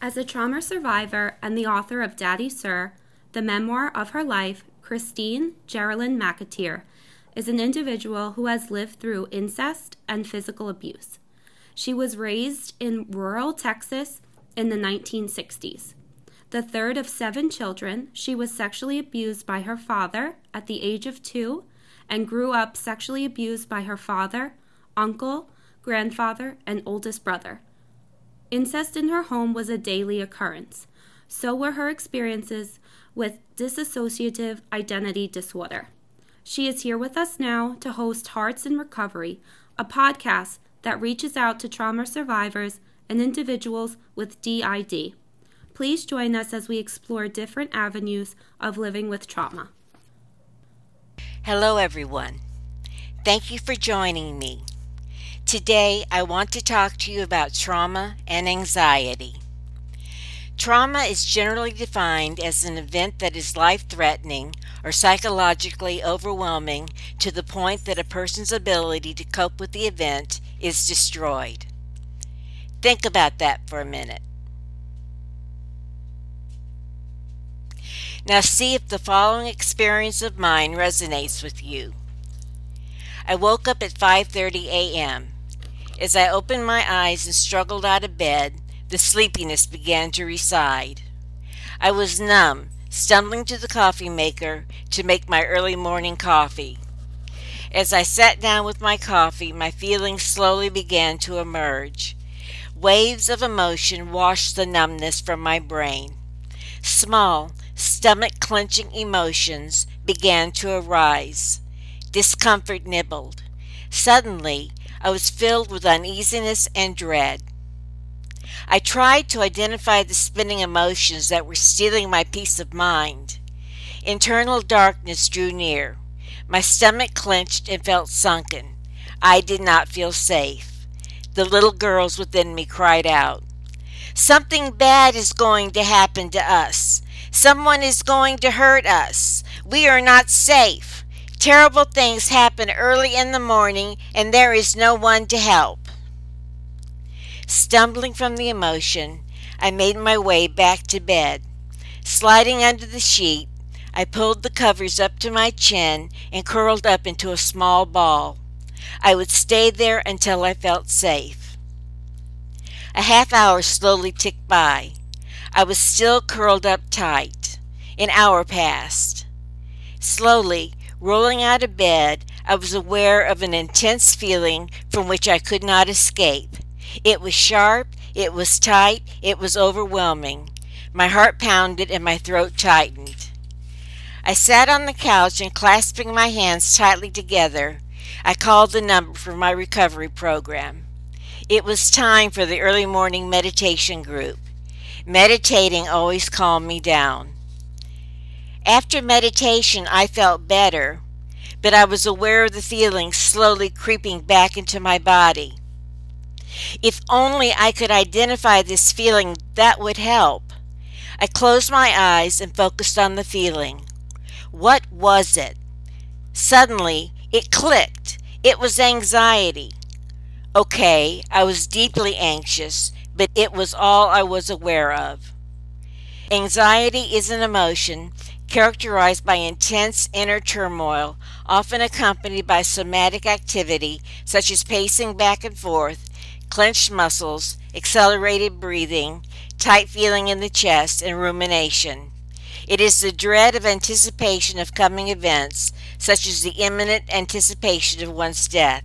As a trauma survivor and the author of Daddy Sir, the memoir of her life, Christine Geraldine McAteer is an individual who has lived through incest and physical abuse. She was raised in rural Texas in the 1960s. The third of seven children, she was sexually abused by her father at the age of two and grew up sexually abused by her father, uncle, grandfather, and oldest brother. Incest in her home was a daily occurrence. So were her experiences with dissociative identity disorder. She is here with us now to host Hearts in Recovery, a podcast that reaches out to trauma survivors and individuals with DID. Please join us as we explore different avenues of living with trauma. Hello, everyone. Thank you for joining me. Today, I want to talk to you about trauma and anxiety. Trauma is generally defined as an event that is life threatening or psychologically overwhelming to the point that a person's ability to cope with the event is destroyed. Think about that for a minute. Now see if the following experience of mine resonates with you. I woke up at 5:30 a.m. As I opened my eyes and struggled out of bed, the sleepiness began to recede. I was numb, stumbling to the coffee maker to make my early morning coffee. As I sat down with my coffee, my feelings slowly began to emerge. Waves of emotion washed the numbness from my brain. Small, stomach clenching emotions began to arise. Discomfort nibbled. Suddenly, I was filled with uneasiness and dread. I tried to identify the spinning emotions that were stealing my peace of mind. Internal darkness drew near. My stomach clenched and felt sunken. I did not feel safe. The little girls within me cried out, Something bad is going to happen to us. Someone is going to hurt us. We are not safe. Terrible things happen early in the morning, and there is no one to help. Stumbling from the emotion, I made my way back to bed. Sliding under the sheet, I pulled the covers up to my chin and curled up into a small ball. I would stay there until I felt safe. A half hour slowly ticked by. I was still curled up tight. An hour passed. Slowly, Rolling out of bed, I was aware of an intense feeling from which I could not escape. It was sharp, it was tight, it was overwhelming. My heart pounded and my throat tightened. I sat on the couch and clasping my hands tightly together, I called the number for my recovery program. It was time for the early morning meditation group. Meditating always calmed me down. After meditation, I felt better, but I was aware of the feelings slowly creeping back into my body. If only I could identify this feeling, that would help. I closed my eyes and focused on the feeling. What was it? Suddenly, it clicked. It was anxiety. Okay, I was deeply anxious, but it was all I was aware of. Anxiety is an emotion characterized by intense inner turmoil, often accompanied by somatic activity such as pacing back and forth, clenched muscles, accelerated breathing, tight feeling in the chest, and rumination. It is the dread of anticipation of coming events, such as the imminent anticipation of one's death.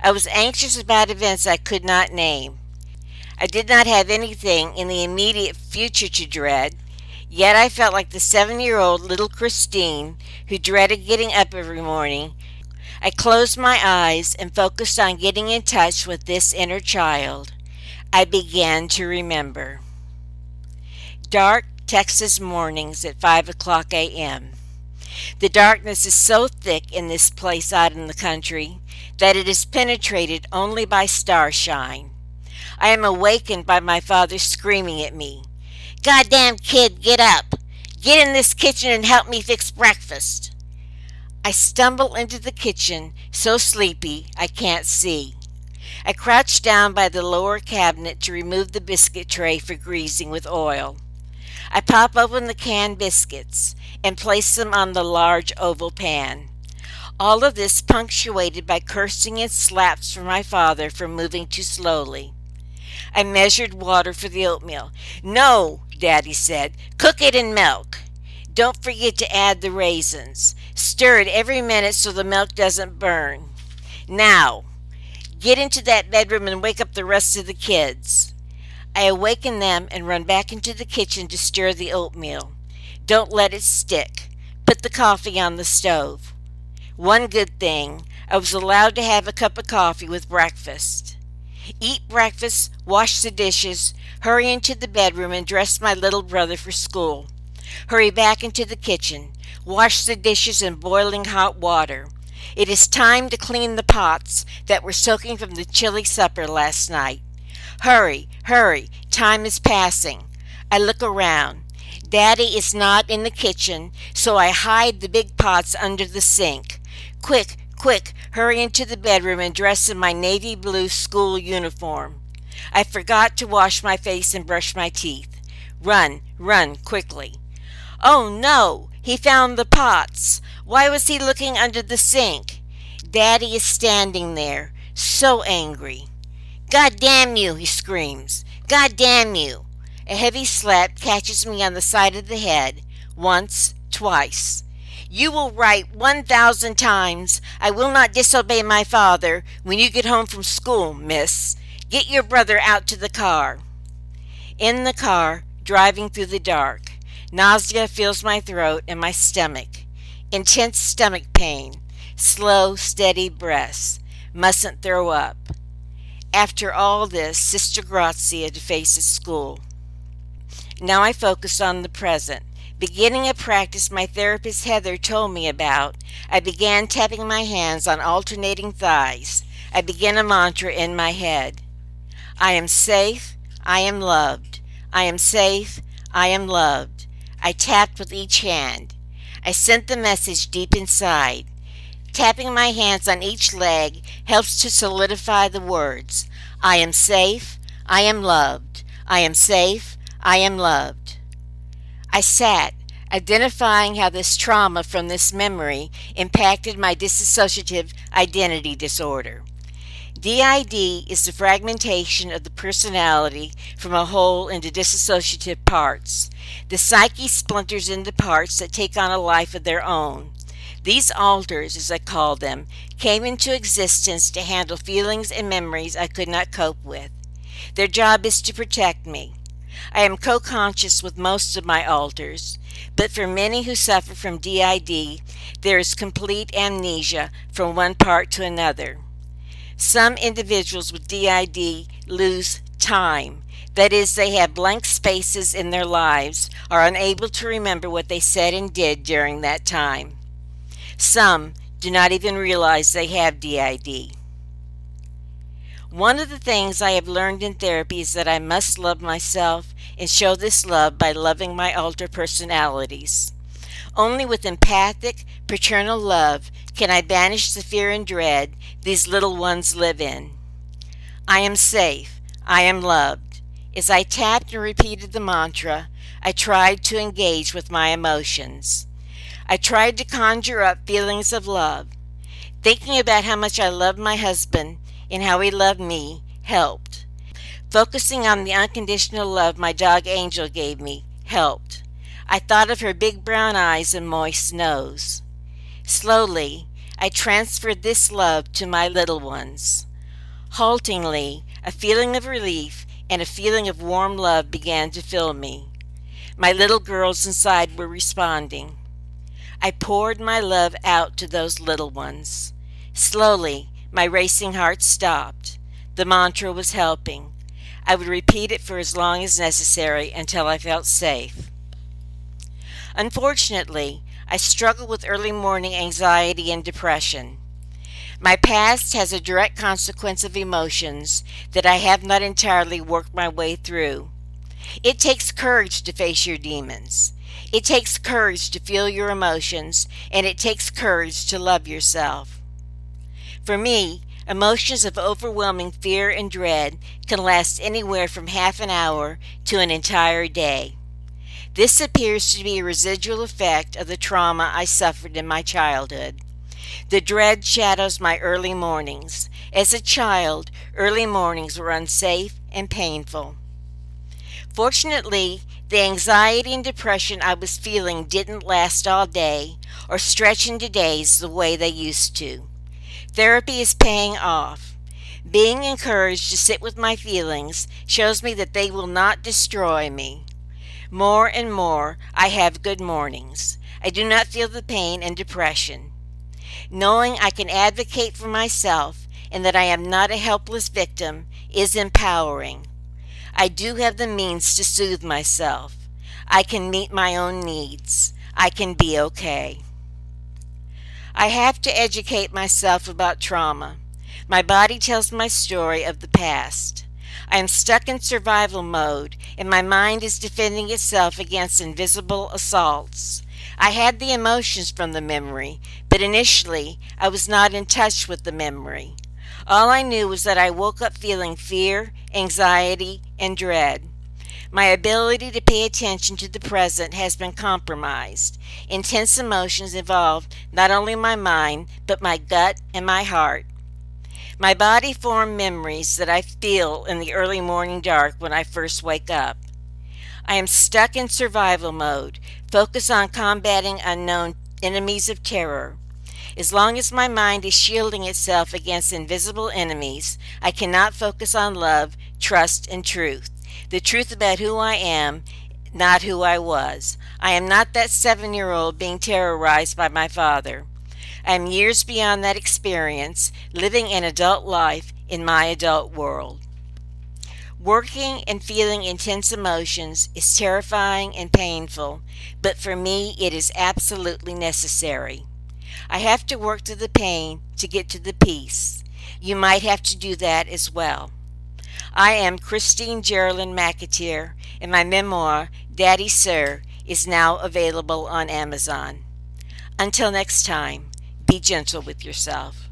I was anxious about events I could not name. I did not have anything in the immediate future to dread, Yet I felt like the seven year old little Christine who dreaded getting up every morning. I closed my eyes and focused on getting in touch with this inner child. I began to remember. Dark Texas mornings at 5 o'clock a.m. The darkness is so thick in this place out in the country that it is penetrated only by starshine. I am awakened by my father screaming at me. Goddamn kid, get up. Get in this kitchen and help me fix breakfast. I stumble into the kitchen, so sleepy I can't see. I crouch down by the lower cabinet to remove the biscuit tray for greasing with oil. I pop open the canned biscuits and place them on the large oval pan. All of this punctuated by cursing and slaps from my father for moving too slowly. I measured water for the oatmeal. No, Daddy said, cook it in milk. Don't forget to add the raisins. Stir it every minute so the milk doesn't burn. Now, get into that bedroom and wake up the rest of the kids. I awaken them and run back into the kitchen to stir the oatmeal. Don't let it stick. Put the coffee on the stove. One good thing, I was allowed to have a cup of coffee with breakfast. Eat breakfast, wash the dishes, hurry into the bedroom and dress my little brother for school. Hurry back into the kitchen, wash the dishes in boiling hot water. It is time to clean the pots that were soaking from the chilly supper last night. Hurry, hurry, time is passing. I look around. Daddy is not in the kitchen, so I hide the big pots under the sink. Quick, quick, hurry into the bedroom and dress in my navy blue school uniform. I forgot to wash my face and brush my teeth. Run, run, quickly. Oh no, he found the pots. Why was he looking under the sink? Daddy is standing there, so angry. God damn you, he screams. God damn you. A heavy slap catches me on the side of the head, once, twice. You will write one thousand times, I will not disobey my father when you get home from school, miss. Get your brother out to the car. In the car, driving through the dark, nausea fills my throat and my stomach. Intense stomach pain, slow, steady breaths. Mustn't throw up. After all this, Sister Grazia defaces school. Now I focus on the present. Beginning a practice my therapist Heather told me about, I began tapping my hands on alternating thighs. I began a mantra in my head I am safe, I am loved. I am safe, I am loved. I tapped with each hand. I sent the message deep inside. Tapping my hands on each leg helps to solidify the words I am safe, I am loved. I am safe, I am loved. I sat, identifying how this trauma from this memory impacted my dissociative identity disorder. DID is the fragmentation of the personality from a whole into dissociative parts. The psyche splinters into parts that take on a life of their own. These alters, as I call them, came into existence to handle feelings and memories I could not cope with. Their job is to protect me. I am co conscious with most of my alters, but for many who suffer from DID, there is complete amnesia from one part to another. Some individuals with DID lose time. That is, they have blank spaces in their lives, are unable to remember what they said and did during that time. Some do not even realize they have DID. One of the things I have learned in therapy is that I must love myself and show this love by loving my alter personalities. Only with empathic, paternal love can I banish the fear and dread these little ones live in. I am safe. I am loved. As I tapped and repeated the mantra, I tried to engage with my emotions. I tried to conjure up feelings of love. Thinking about how much I loved my husband and how he loved me helped. Focusing on the unconditional love my dog Angel gave me helped. I thought of her big brown eyes and moist nose. Slowly, I transferred this love to my little ones. Haltingly, a feeling of relief and a feeling of warm love began to fill me. My little girls inside were responding. I poured my love out to those little ones. Slowly, my racing heart stopped. The mantra was helping. I would repeat it for as long as necessary until I felt safe. Unfortunately, I struggle with early morning anxiety and depression. My past has a direct consequence of emotions that I have not entirely worked my way through. It takes courage to face your demons. It takes courage to feel your emotions, and it takes courage to love yourself. For me, Emotions of overwhelming fear and dread can last anywhere from half an hour to an entire day. This appears to be a residual effect of the trauma I suffered in my childhood. The dread shadows my early mornings. As a child, early mornings were unsafe and painful. Fortunately, the anxiety and depression I was feeling didn't last all day or stretch into days the way they used to. Therapy is paying off. Being encouraged to sit with my feelings shows me that they will not destroy me. More and more, I have good mornings. I do not feel the pain and depression. Knowing I can advocate for myself and that I am not a helpless victim is empowering. I do have the means to soothe myself. I can meet my own needs. I can be okay. I have to educate myself about trauma. My body tells my story of the past. I am stuck in survival mode, and my mind is defending itself against invisible assaults. I had the emotions from the memory, but initially I was not in touch with the memory. All I knew was that I woke up feeling fear, anxiety, and dread. My ability to pay attention to the present has been compromised. Intense emotions involve not only my mind, but my gut and my heart. My body forms memories that I feel in the early morning dark when I first wake up. I am stuck in survival mode, focused on combating unknown enemies of terror. As long as my mind is shielding itself against invisible enemies, I cannot focus on love, trust, and truth the truth about who I am, not who I was. I am not that seven year old being terrorized by my father. I am years beyond that experience, living an adult life in my adult world. Working and feeling intense emotions is terrifying and painful, but for me it is absolutely necessary. I have to work through the pain to get to the peace. You might have to do that as well. I am Christine Geraldine McAteer, and my memoir, Daddy Sir, is now available on Amazon. Until next time, be gentle with yourself.